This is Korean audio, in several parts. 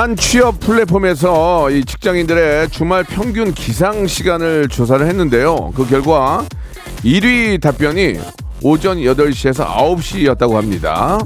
한 취업 플랫폼에서 이 직장인들의 주말 평균 기상 시간을 조사를 했는데요. 그 결과 1위 답변이 오전 8시에서 9시였다고 합니다.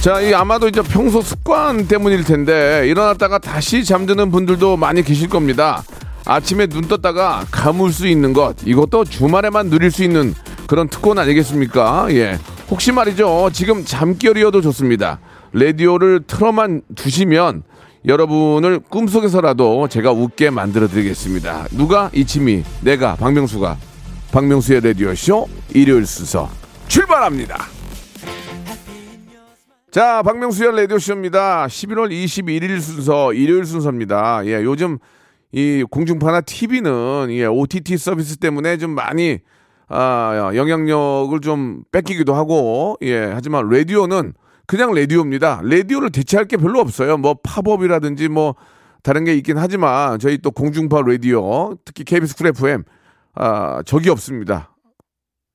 자, 이 아마도 이제 평소 습관 때문일 텐데 일어났다가 다시 잠드는 분들도 많이 계실 겁니다. 아침에 눈 떴다가 감을 수 있는 것 이것도 주말에만 누릴 수 있는 그런 특권 아니겠습니까? 예. 혹시 말이죠. 지금 잠결이어도 좋습니다. 라디오를 틀어만 두시면 여러분을 꿈속에서라도 제가 웃게 만들어 드리겠습니다. 누가 이치미, 내가 박명수가 박명수의 라디오 쇼 일요일 순서 출발합니다. 자, 박명수의 라디오 쇼입니다. 11월 21일 순서, 일요일 순서입니다. 예, 요즘 이 공중파나 TV는 예, OTT 서비스 때문에 좀 많이 아, 영향력을 좀 뺏기기도 하고, 예, 하지만 라디오는 그냥 라디오입니다. 라디오를 대체할 게 별로 없어요. 뭐 팝업이라든지 뭐 다른 게 있긴 하지만 저희 또 공중파 라디오, 특히 KBS Cool FM, 아, 적이 없습니다.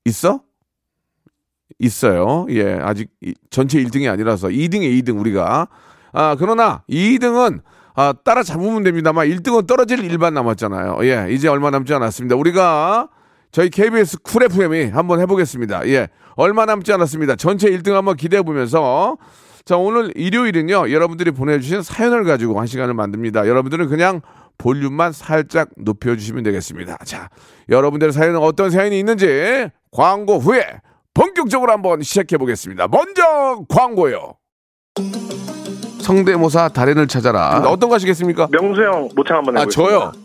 있어? 있어요. 예, 아직 이- 전체 1등이 아니라서 2등에 2등 우리가. 아, 그러나 2등은 아, 따라잡으면 됩니다만 1등은 떨어질 일만 남았잖아요. 예, 이제 얼마 남지 않았습니다. 우리가 저희 KBS 쿨 FM이 한번 해보겠습니다. 예, 얼마 남지 않았습니다. 전체 1등 한번 기대해 보면서 자, 오늘 일요일은요, 여러분들이 보내주신 사연을 가지고 한 시간을 만듭니다. 여러분들은 그냥 볼륨만 살짝 높여주시면 되겠습니다. 자, 여러분들의 사연은 어떤 사연이 있는지 광고 후에 본격적으로 한번 시작해 보겠습니다. 먼저 광고요. 성대모사 달인을 찾아라. 어떤 거 하시겠습니까? 명수 형 모창 한번 아, 해보겠습니다. 저요.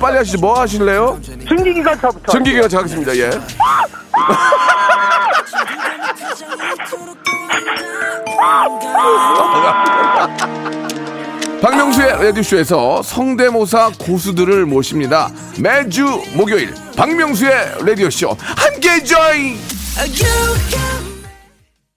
빨리 하시죠. 뭐 하실래요? 승기기관차부터. 전기기가 자겠습니다. 예. 박명수의 라디오쇼에서 성대모사 고수들을 모십니다. 매주 목요일 박명수의 라디오쇼 함께 join!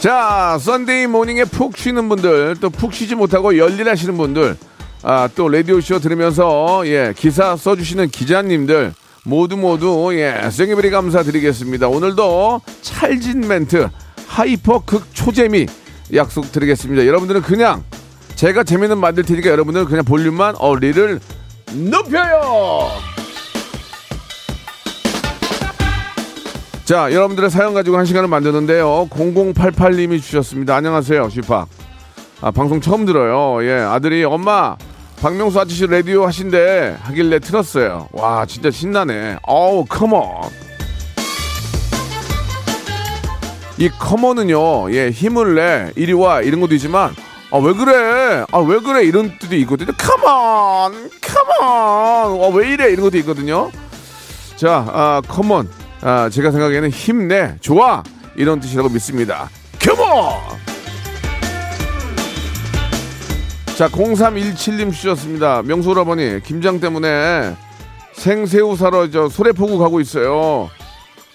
자, Sunday morning에 푹 쉬는 분들, 또 푹 쉬지 못하고 열일하시는 분들, 아, 또 라디오쇼 들으면서, 예, 기사 써주시는 기자님들, 모두 모두, 예, thank you very 감사드리겠습니다. 오늘도 찰진 멘트, hyper 극 초재미 약속드리겠습니다. 여러분들은 그냥, 제가 재미는 만들 테니까 여러분들은 그냥 볼륨만 어리를 높여요! 자, 여러분들의 사연 가지고 한 시간을 만드는데요. 0088님이 주셨습니다. 안녕하세요, 슈파. 아, 방송 처음 들어요. 예, 아들이 엄마, 박명수 아저씨 라디오 하신대 하길래 틀었어요. 와, 진짜 신나네. 어우, 컴온. 이 컴온은요, 예, 힘을 내, 이리 와, 이런 것도 있지만, 아, 왜 그래? 아, 왜 그래? 이런 뜻도 있거든요. 컴온! 컴온! 어, 왜 이래? 이런 것도 있거든요. 자, 아, 컴온. 아, 제가 생각에는 힘내, 좋아 이런 뜻이라고 믿습니다. 컴온! 자, 0317님 주셨습니다. 명수 오라버니, 김장 때문에 생새우 사러 저 소래포구 가고 있어요.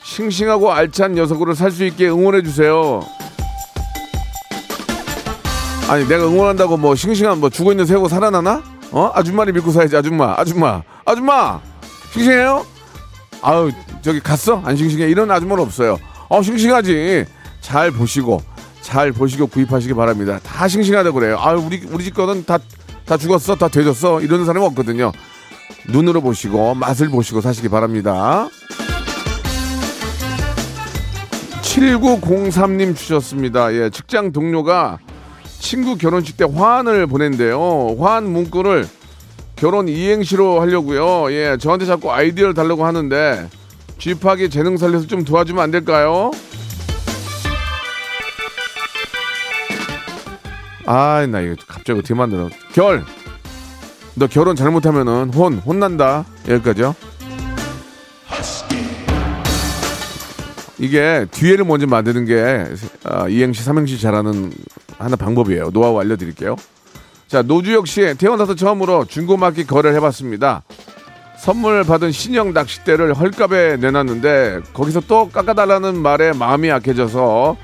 싱싱하고 알찬 녀석으로 살 수 있게 응원해 주세요. 아니 내가 응원한다고 뭐 싱싱한 뭐 죽어 있는 새우 살아나나? 어? 아줌마를 믿고 사야지 아줌마 아줌마 아줌마 싱싱해요? 아유 저기 갔어? 안 싱싱해? 이런 아줌마는 없어요. 어 싱싱하지. 잘 보시고 잘 보시고 구입하시기 바랍니다. 다 싱싱하다 고 그래요. 아유 우리 우리 집 거는 다 다 죽었어, 다 되졌어 이러는 사람이 없거든요. 눈으로 보시고 맛을 보시고 사시기 바랍니다. 7903님 주셨습니다. 예, 직장 동료가 친구 결혼식 때 화환을 보낸대요. 화환 문구를 결혼 이행시로 하려고요. 예, 저한테 자꾸 아이디어를 달라고 하는데 쥐파기 재능 살려서 좀 도와주면 안 될까요? 아, 나 이거 갑자기 어떻게 만들어? 결, 너 결혼 잘못하면은 혼 혼난다. 여기까지요. 이게 뒤에를 먼저 만드는 게 아, 이행시 삼행시 잘하는 하나 방법이에요. 노하우 알려드릴게요. 자 노주혁 씨 태어나서 처음으로 중고마켓 거래를 해봤습니다. 선물 받은 신형 낚싯대를 헐값에 내놨는데 거기서 또 깎아달라는 말에 마음이 약해져서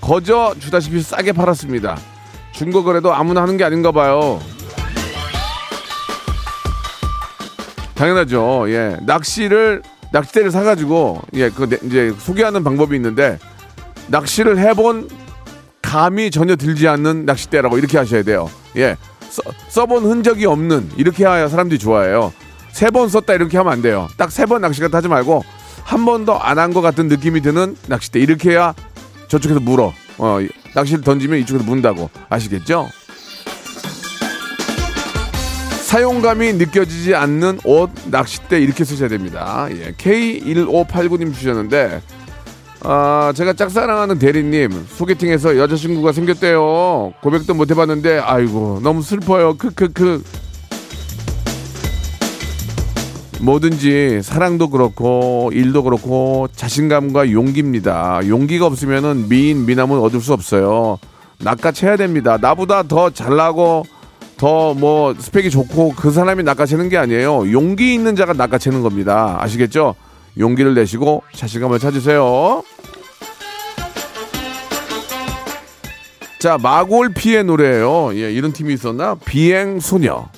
거저 주다시피 싸게 팔았습니다. 중고 거래도 아무나 하는 게 아닌가 봐요. 당연하죠. 예. 낚시를 낚싯대를 사가지고 예, 그 내- 이제 소개하는 방법이 있는데 낚시를 해본 감이 전혀 들지 않는 낚싯대라고 이렇게 하셔야 돼요. 예. 써, 써본 흔적이 없는 이렇게 해야 사람들이 좋아해요. 세 번 썼다 이렇게 하면 안 돼요. 딱 세 번 낚시가 타지 말고 한 번도 안한 것 같은 느낌이 드는 낚싯대 이렇게 해야 저쪽에서 물어. 어, 낚시를 던지면 이쪽에서 문다고 아시겠죠? 사용감이 느껴지지 않는 옷, 낚싯대 이렇게 쓰셔야 됩니다. 예, K1589님 주셨는데 아, 제가 짝사랑하는 대리님 소개팅에서 여자친구가 생겼대요. 고백도 못 해봤는데 아이고 너무 슬퍼요. 크크크. 뭐든지 사랑도 그렇고 일도 그렇고 자신감과 용기입니다. 용기가 없으면은 미인 미남은 얻을 수 없어요. 낚아채야 됩니다. 나보다 더 잘나고 더 뭐 스펙이 좋고 그 사람이 낚아채는 게 아니에요. 용기 있는 자가 낚아채는 겁니다. 아시겠죠? 용기를 내시고 자신감을 찾으세요. 자, 마골피의 노래예요. 예, 이런 팀이 있었나? 비행 소녀.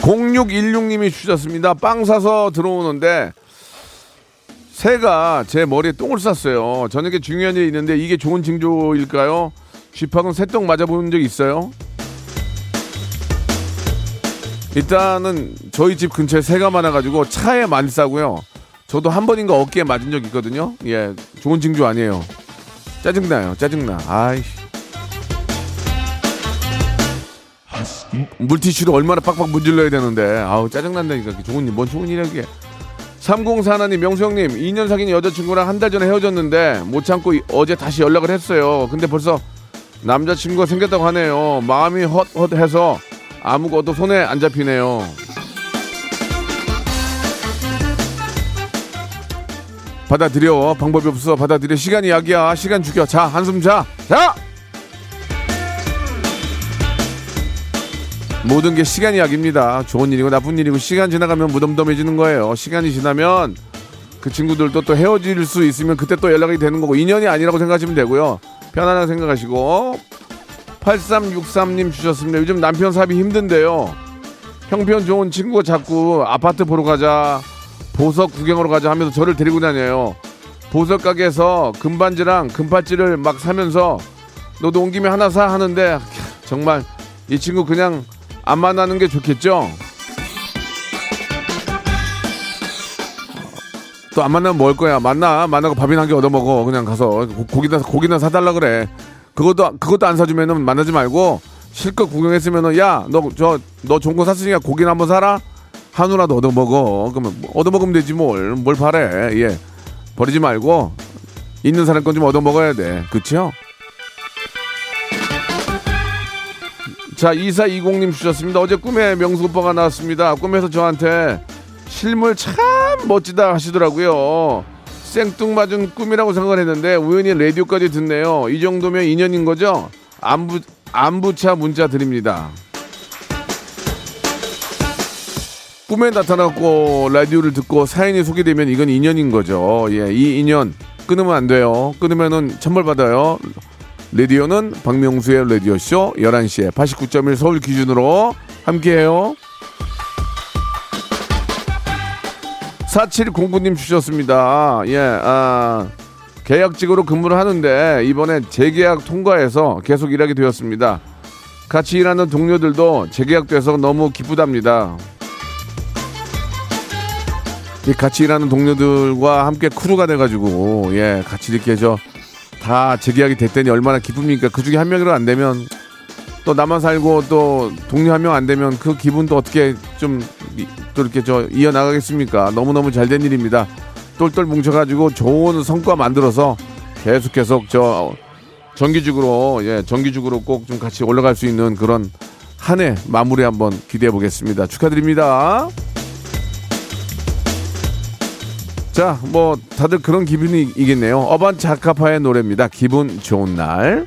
0616님이 주셨습니다. 빵 사서 들어오는데 새가 제 머리에 똥을 쌌어요. 저녁에 중요한 일이 있는데 이게 좋은 징조일까요? 쥐팍은 새똥 맞아본 적 있어요? 일단은 저희 집 근처에 새가 많아가지고 차에 많이 싸고요. 저도 한 번인가 어깨에 맞은 적 있거든요. 예, 좋은 징조 아니에요. 짜증나요, 짜증나. 아이씨. 물티슈로 얼마나 빡빡 문질러야 되는데 아우 짜증난다니까 좋은 일, 뭔 좋은 일이야 그게 3041님 명수형님 2년 사귄 여자친구랑 한 달 전에 헤어졌는데 못 참고 이- 어제 다시 연락을 했어요 근데 벌써 남자친구가 생겼다고 하네요 마음이 헛헛해서 아무것도 손에 안 잡히네요 받아들여 방법이 없어 받아들여 시간이 약이야 시간 죽여 자 한숨 자 자! 모든 게 시간이 약입니다. 좋은 일이고 나쁜 일이고 시간 지나가면 무덤덤해지는 거예요. 시간이 지나면 그 친구들도 또 헤어질 수 있으면 그때 또 연락이 되는 거고 인연이 아니라고 생각하시면 되고요. 편안하게 생각하시고 8363님 주셨습니다. 요즘 남편 사업이 힘든데요. 형편 좋은 친구가 자꾸 아파트 보러 가자 보석 구경하러 가자 하면서 저를 데리고 다녀요. 보석 가게에서 금반지랑 금팔찌를 막 사면서 너도 온 김에 하나 사 하는데 정말 이 친구 그냥 안 만나는 게 좋겠죠? 또 안 만나면 뭘 거야? 만나 만나고 밥이나 한 개 얻어 먹어. 그냥 가서 고- 고기나 고기나 사달라 그래. 그것도 그것도 안 사주면은 만나지 말고 실컷 구경했으면은 야 너 저너 좋은 거 샀으니까 고기나 한번 사라. 한우라도 얻어 먹어. 그러면 뭐 얻어 먹으면 되지 뭘뭘 바래. 예 버리지 말고 있는 사람 건 좀 얻어 먹어야 돼. 그렇죠? 자, 2420님 주셨습니다. 어제 꿈에 명수 오빠가 나왔습니다. 꿈에서 저한테 실물 참 멋지다 하시더라고요. 생뚱맞은 꿈이라고 생각을 했는데 우연히 라디오까지 듣네요. 이 정도면 인연인 거죠? 안부 안부차 문자 드립니다. 꿈에 나타났고 라디오를 듣고 사연이 소개되면 이건 인연인 거죠. 예, 이 인연 끊으면 안 돼요. 끊으면은 천벌 받아요. 라디오는 박명수의 라디오 쇼 11시에 89.1 서울 기준으로 함께해요. 4709님 주셨습니다. 예, 아, 계약직으로 근무를 하는데 이번에 재계약 통과해서 계속 일하게 되었습니다. 같이 일하는 동료들도 재계약돼서 너무 기쁘답니다. 이 같이 일하는 동료들과 함께 크루가 돼가지고 예 같이 이렇게 저 다 재계약이 됐더니 얼마나 기쁩니까? 그 중에 한 명이라도 안 되면 또 나만 살고 또 동료 한 명 안 되면 그 기분도 어떻게 좀 또 이렇게 저 이어 나가겠습니까? 너무 너무 잘 된 일입니다. 똘똘 뭉쳐가지고 좋은 성과 만들어서 계속 계속 저 정규직으로 예 정규직으로 꼭 좀 같이 올라갈 수 있는 그런 한 해 마무리 한번 기대해 보겠습니다. 축하드립니다. 자, 뭐 다들 그런 기분이겠네요. 어반 자카파의 노래입니다. 기분 좋은 날.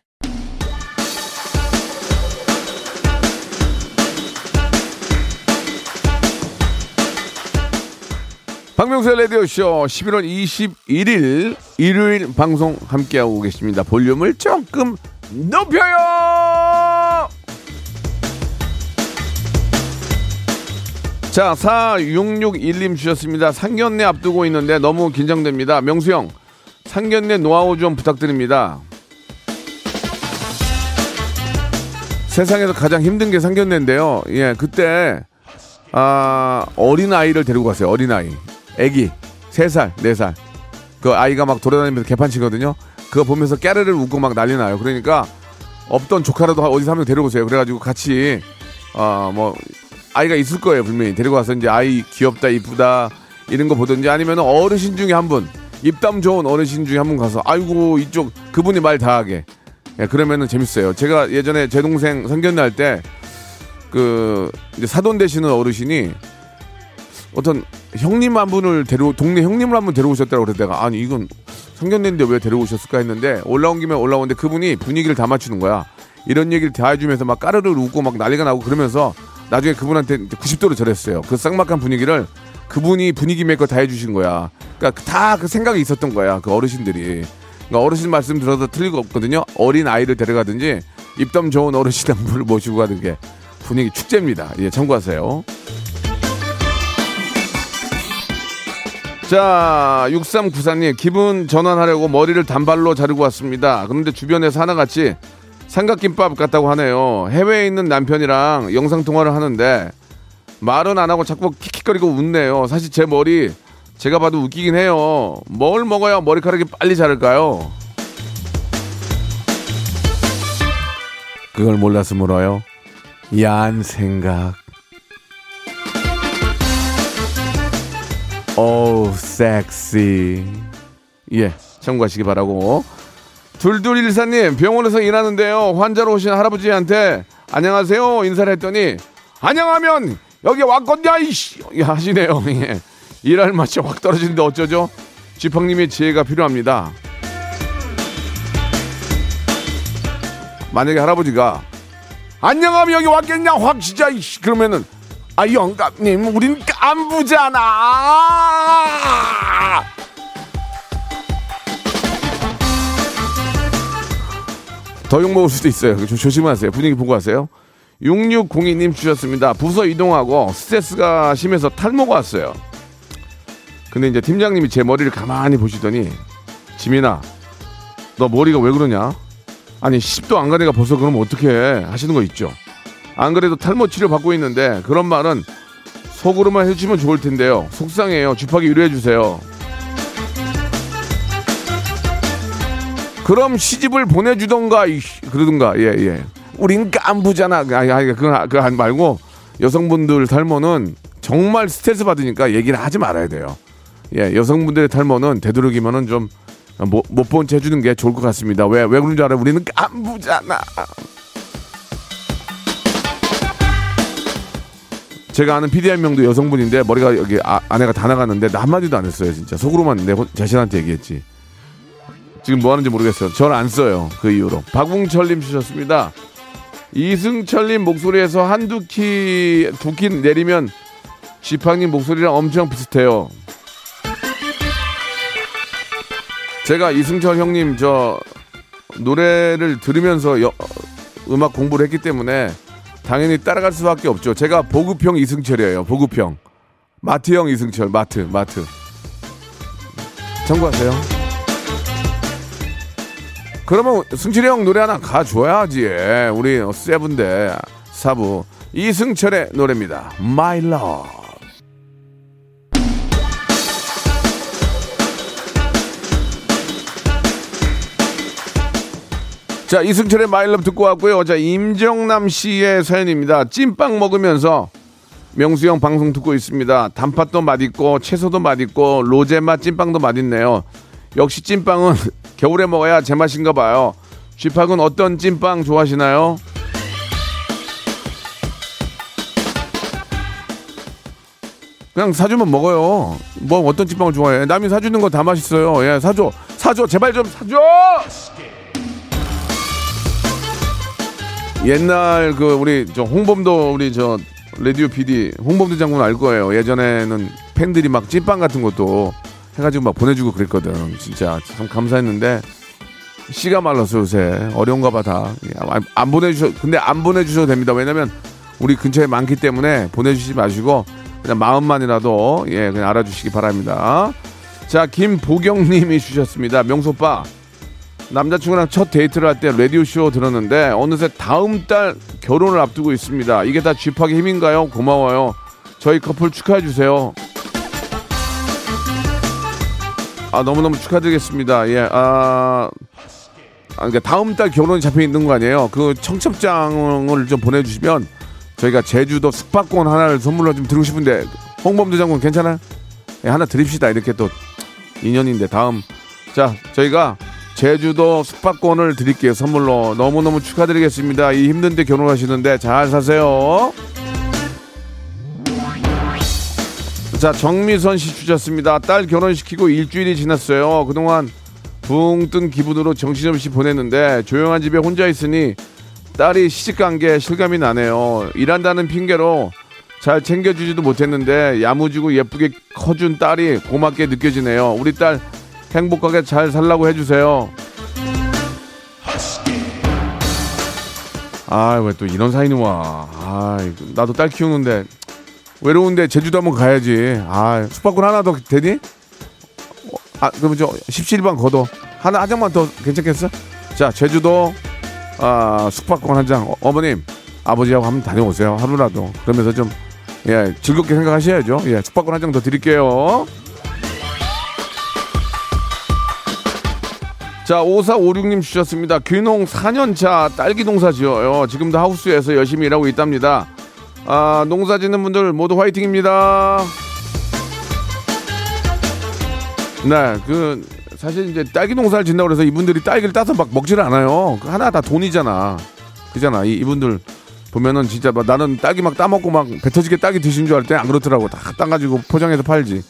박명수의 라디오쇼 11월 21일 일요일 방송 함께하고 계십니다. 볼륨을 조금 높여요! 자, 4661님 주셨습니다. 상견례 앞두고 있는데 너무 긴장됩니다. 명수 형, 상견례 노하우 좀 부탁드립니다. 세상에서 가장 힘든 게 상견례인데요. 예, 그때 아, 어린 아이를 데리고 갔어요. 어린 아이. 애기. 3살, 4살. 그 아이가 막 돌아다니면서 개판치거든요. 그거 보면서 깨르르 웃고 막 난리 나요. 그러니까 없던 조카라도 어디서 한 명 데려오세요. 그래가지고 같이 어, 뭐 아이가 있을 거예요. 분명히 데리고 와서 이제 아이 귀엽다, 이쁘다 이런 거 보든지 아니면 어르신 중에 한 분, 입담 좋은 어르신 중에 한 분 가서 아이고 이쪽 그분이 말 다 하게. 예, 그러면은 재밌어요. 제가 예전에 제 동생 상견례 할 때그 이제 사돈 되시는 어르신이 어떤 형님 한 분을 데려 동네 형님을 한 분 데려오셨다고 내가 아니 이건 상견례인데 왜 데려오셨을까 했는데 올라온 김에 올라오는데 그분이 분위기를 다 맞추는 거야. 이런 얘기를 다 해주면서 막 까르르 웃고 막 난리가 나고 그러면서 나중에 그분한테 90도로 절했어요. 그 삭막한 분위기를 그분이 분위기 메이커 다 해주신 거야. 그러니까 다 그 생각이 있었던 거야. 그 어르신들이. 그러니까 어르신 말씀 들어도 틀릴 거 없거든요. 어린 아이를 데려가든지 입담 좋은 어르신 한 분을 모시고 가는 게 분위기 축제입니다. 예, 참고하세요. 자, 6394님, 기분 전환하려고 머리를 단발로 자르고 왔습니다. 그런데 주변에서 하나같이 삼각김밥 같다고 하네요. 해외에 있는 남편이랑 영상통화를 하는데 말은 안 하고 자꾸 킥킥거리고 웃네요. 사실 제 머리 제가 봐도 웃기긴 해요. 뭘 먹어야 머리카락이 빨리 자랄까요? 그걸 몰라서 물어요. 야한 생각. 어우, 섹시. 예, 참고하시기 바라고. 둘둘일사님, 병원에서 일하는데요. 환자로 오신 할아버지한테 안녕하세요 인사를 했더니 안녕하면 여기 왔건냐 이씨 하시네요. 예. 일할 맛이 확 떨어지는데 어쩌죠? 지팡님의 지혜가 필요합니다. 만약에 할아버지가 안녕하면 여기 왔겠냐 확 진짜 이씨 그러면은 아 영감님 우린 깐부잖아. 더 욕먹을 수도 있어요. 조- 조심하세요. 분위기 보고 하세요. 6602님 주셨습니다. 부서 이동하고 스트레스가 심해서 탈모가 왔어요. 근데 이제 팀장님이 제 머리를 가만히 보시더니 지민아 너 머리가 왜 그러냐? 아니 10도 안간 애가 벌써 그러면 어떻게 하시는 거 있죠 안 그래도 탈모 치료 받고 있는데 그런 말은 속으로만 해주시면 좋을 텐데요. 속상해요. 쥐파기 위로해 주세요. 그럼 시집을 보내주던가 이씨, 그러던가 예 예. 우린 깐부잖아. 아니, 아니, 그거, 그거 말고 여성분들 탈모는 정말 스트레스 받으니까 얘기를 하지 말아야 돼요. 예, 여성분들의 탈모는 되도록이면은 좀 못본채 해주는 게 좋을 것 같습니다. 왜, 왜 그런 줄 알아요? 우리는 깐부잖아. 제가 아는 PD 한 명도 여성분인데 머리가 여기 아, 아내가 다 나갔는데 나 한마디도 안 했어요 진짜. 속으로만 내 혼- 자신한테 얘기했지. 지금 뭐 하는지 모르겠어요. 저를 안 써요 그 이후로. 박웅철님 주셨습니다. 이승철님 목소리에서 한두 키 두 키 내리면 지팡님 목소리랑 엄청 비슷해요. 제가 이승철 형님 저 노래를 들으면서 여- 음악 공부를 했기 때문에 당연히 따라갈 수밖에 없죠. 제가 보급형 이승철이에요. 보급형. 마트형 이승철. 마트. 마트. 참고하세요. 그러면 승철이 형 노래 하나 가줘야지. 우리 세븐데 사부 이승철의 노래입니다. My Love. 자, 이승철의 마일럽 듣고 왔고요. 자, 임정남 씨의 사연입니다. 찐빵 먹으면서 명수 형 방송 듣고 있습니다. 단팥도 맛있고 채소도 맛있고 로제 맛 찐빵도 맛있네요. 역시 찐빵은 겨울에 먹어야 제맛인가 봐요. 쥐팍은 어떤 찐빵 좋아하시나요? 그냥 사주면 먹어요. 뭐 어떤 찐빵을 좋아해? 남이 사주는 거 다 맛있어요. 예, 사줘. 사줘. 제발 좀 사줘! 옛날 그 우리 저 홍범도 우리 저 라디오 PD 홍범도 장군 알 거예요. 예전에는 팬들이 막 찐빵 같은 것도 해가지고 막 보내주고 그랬거든. 진짜 참 감사했는데 씨가 말랐어 요새 어려운가 봐 다. 예, 안, 안 보내주셔. 근데 안 보내주셔도 됩니다. 왜냐면 우리 근처에 많기 때문에 보내주시지 마시고 그냥 마음만이라도 예 그냥 알아주시기 바랍니다. 자 김보경님이 주셨습니다. 명소빠. 남자친구랑 첫 데이트를 할 때 라디오 쇼 들었는데 어느새 다음 달 결혼을 앞두고 있습니다. 이게 다 쥐팍의 힘인가요? 고마워요. 저희 커플 축하해 주세요. 아 너무너무 축하드리겠습니다. 예, 아, 아 그러니까 다음 달 결혼이 잡혀 있는 거 아니에요? 그 청첩장을 좀 보내주시면 저희가 제주도 숙박권 하나를 선물로 좀 드리고 싶은데 홍범도 장군 괜찮아요? 예, 하나 드립시다. 이렇게 또 인연인데 다음 자 저희가 제주도 숙박권을 드릴게요. 선물로 너무너무 축하드리겠습니다. 이 힘든데 결혼하시는데 잘 사세요. 자 정미선 씨 주셨습니다. 딸 결혼시키고 일주일이 지났어요. 그동안 붕 뜬 기분으로 정신없이 보냈는데 조용한 집에 혼자 있으니 딸이 시집간 게 실감이 나네요. 일한다는 핑계로 잘 챙겨주지도 못했는데 야무지고 예쁘게 커준 딸이 고맙게 느껴지네요. 우리 딸 행복하게 잘 살라고 해주세요. 아, 왜 또 이런 사연이 와. 아, 나도 딸 키우는데 외로운데 제주도 한번 가야지. 아, 숙박권 하나 더 되니? 어, 아, 그러면 저 17번 걷어. 하나, 한 장만 더 괜찮겠어? 자, 제주도, 아, 숙박권 한 장. 어, 머님 아버지하고 한번 다녀오세요. 하루라도. 그러면서 좀, 예, 즐겁게 생각하셔야죠. 예, 숙박권 한 장 더 드릴게요. 자, 5456님 주셨습니다. 귀농 4년차 딸기 농사 지어요. 지금도 하우스에서 열심히 일하고 있답니다. 아, 농사 짓는 분들 모두 화이팅입니다. 네, 그, 사실 이제 딸기 농사를 짓는다고 그래서 이분들이 딸기를 따서 막 먹지를 않아요. 그 하나 다 돈이잖아. 그잖아. 이, 이분들 보면은 진짜 막 나는 딸기 막 따먹고 막 뱉어지게 딸기 드신 줄 알 때 안 그렇더라고. 다 따가지고 포장해서 팔지.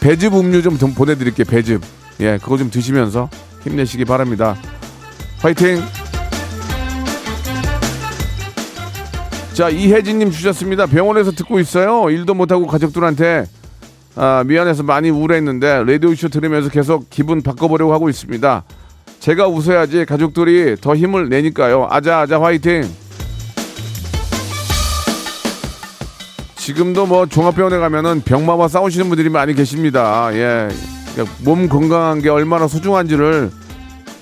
배즙 음료 좀, 좀 보내드릴게요. 배즙. 예, 그거 좀 드시면서 힘내시기 바랍니다. 화이팅! 자, 이혜진님 주셨습니다. 병원에서 듣고 있어요. 일도 못하고 가족들한테 아, 미안해서 많이 우울했는데 라디오쇼 들으면서 계속 기분 바꿔보려고 하고 있습니다. 제가 웃어야지 가족들이 더 힘을 내니까요. 아자아자 화이팅! 지금도 뭐 종합병원에 가면은 병마와 싸우시는 분들이 많이 계십니다. 예. 그러니까 몸 건강한 게 얼마나 소중한지를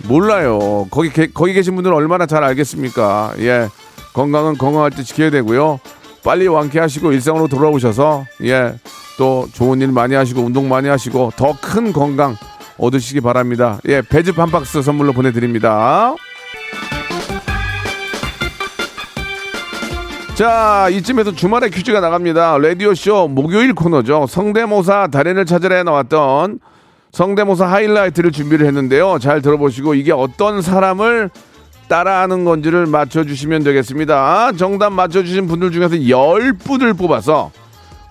몰라요. 거기 게, 거기 계신 분들은 얼마나 잘 알겠습니까? 예. 건강은 건강할 때 지켜야 되고요. 빨리 완쾌하시고 일상으로 돌아오셔서 예. 또 좋은 일 많이 하시고 운동 많이 하시고 더 큰 건강 얻으시기 바랍니다. 예. 배즙 한 박스 선물로 보내 드립니다. 자, 이쯤에서 주말에 퀴즈가 나갑니다. 라디오쇼 목요일 코너죠. 성대모사 달인을 찾으러 나왔던 성대모사 하이라이트를 준비를 했는데요. 잘 들어보시고 이게 어떤 사람을 따라하는 건지를 맞춰주시면 되겠습니다. 정답 맞춰주신 분들 중에서 10분을 뽑아서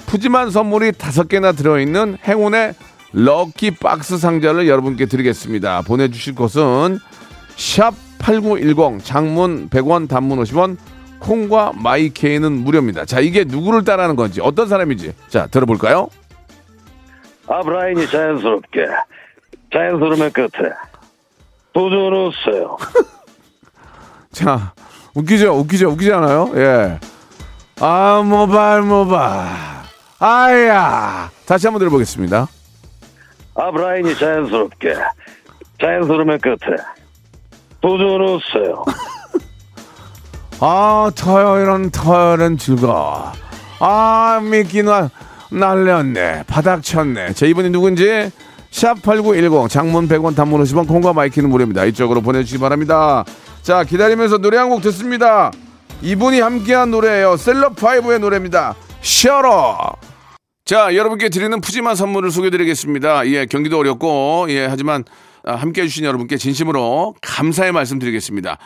푸짐한 선물이 5개나 들어있는 행운의 럭키 박스 상자를 여러분께 드리겠습니다. 보내주실 곳은 샵 8910 장문 100원 단문 50원 콩과 마이케이는 무료입니다. 자, 이게 누구를 따라하는 건지 어떤 사람인지 자, 들어볼까요? 아, 브라인이 자연스럽게, 자연스러움의 끝에 도전했어요. 자, 웃기죠? 웃기죠? 웃기지 않아요? 예. 아, 모발, 모발. 아야. 다시 한번 들어보겠습니다. 아, 브라인이 자연스럽게, 자연스러움의 끝에 도전했어요. 아, 토요일은 토요일은 즐거워. 아, 미끼 날, 날렸네. 바닥 쳤네. 자, 이분이 누군지 샵8910 장문 100원 단문 50원 콩과 마이키는 무료입니다. 이쪽으로 보내주시기 바랍니다. 자, 기다리면서 노래 한 곡 듣습니다. 이분이 함께한 노래예요. 셀럽5의 노래입니다. 셔터. 자, 여러분께 드리는 푸짐한 선물을 소개드리겠습니다. 예, 경기도 어렵고, 예, 하지만 아, 함께 해주신 여러분께 진심으로 감사의 말씀 드리겠습니다.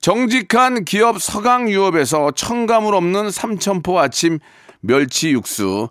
정직한 기업 서강유업에서 첨가물 없는 삼천포 아침 멸치 육수,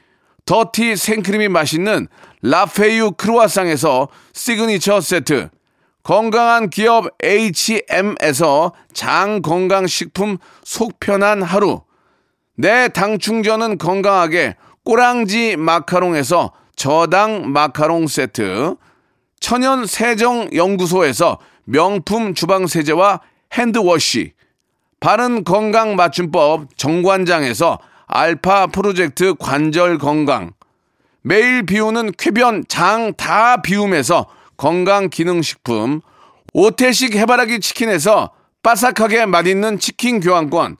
더티 생크림이 맛있는 라페유 크루아상에서 시그니처 세트, 건강한 기업 H&M에서 장건강식품 속편한 하루, 내 당 충전은 건강하게 꼬랑지 마카롱에서 저당 마카롱 세트, 천연 세정 연구소에서 명품 주방 세제와 hand wash, 바른 건강 맞춤법 정관장에서 알파 프로젝트 관절 건강, 매일 비우는 쾌변 장 다 비움에서 건강 기능 식품, 오태식 해바라기 치킨에서 바삭하게 맛있는 치킨 교환권,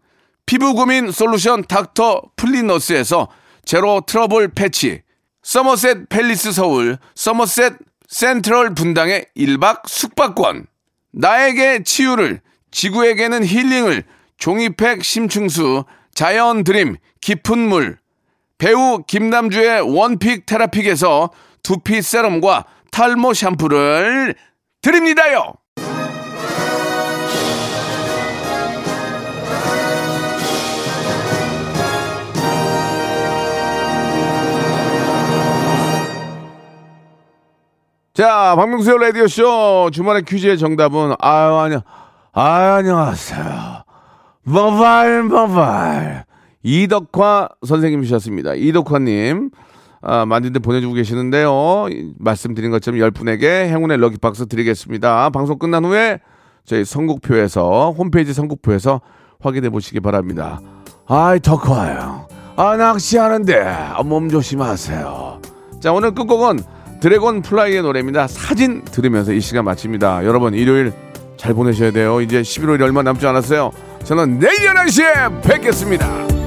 피부 고민 솔루션 닥터 플리너스에서 제로 트러블 패치, 서머셋 팰리스 서울, 서머셋 센트럴 분당의 1박 숙박권, 나에게 치유를, 지구에게는 힐링을, 종이팩 심층수, 자연 드림, 깊은 물, 배우 김남주의 원픽 테라픽에서 두피 세럼과 탈모 샴푸를 드립니다요! 자, 박명수의 라디오쇼 주말의 퀴즈의 정답은, 아유, 안녕, 아유, 안녕하세요. 모발, 모발. 이덕화 선생님이셨습니다. 이덕화님. 아, 만든데 보내주고 계시는데요. 이, 말씀드린 것처럼 10분에게 행운의 럭키박스 드리겠습니다. 방송 끝난 후에 저희 선곡표에서, 홈페이지 선곡표에서 확인해 보시기 바랍니다. 아이, 덕화요. 아, 낚시하는데, 아, 몸 조심하세요. 자, 오늘 끝곡은 드래곤 플라이의 노래입니다. 사진 들으면서 이 시간 마칩니다. 여러분, 일요일 잘 보내셔야 돼요. 이제 11월이 얼마 남지 않았어요. 저는 내일 11시에 뵙겠습니다.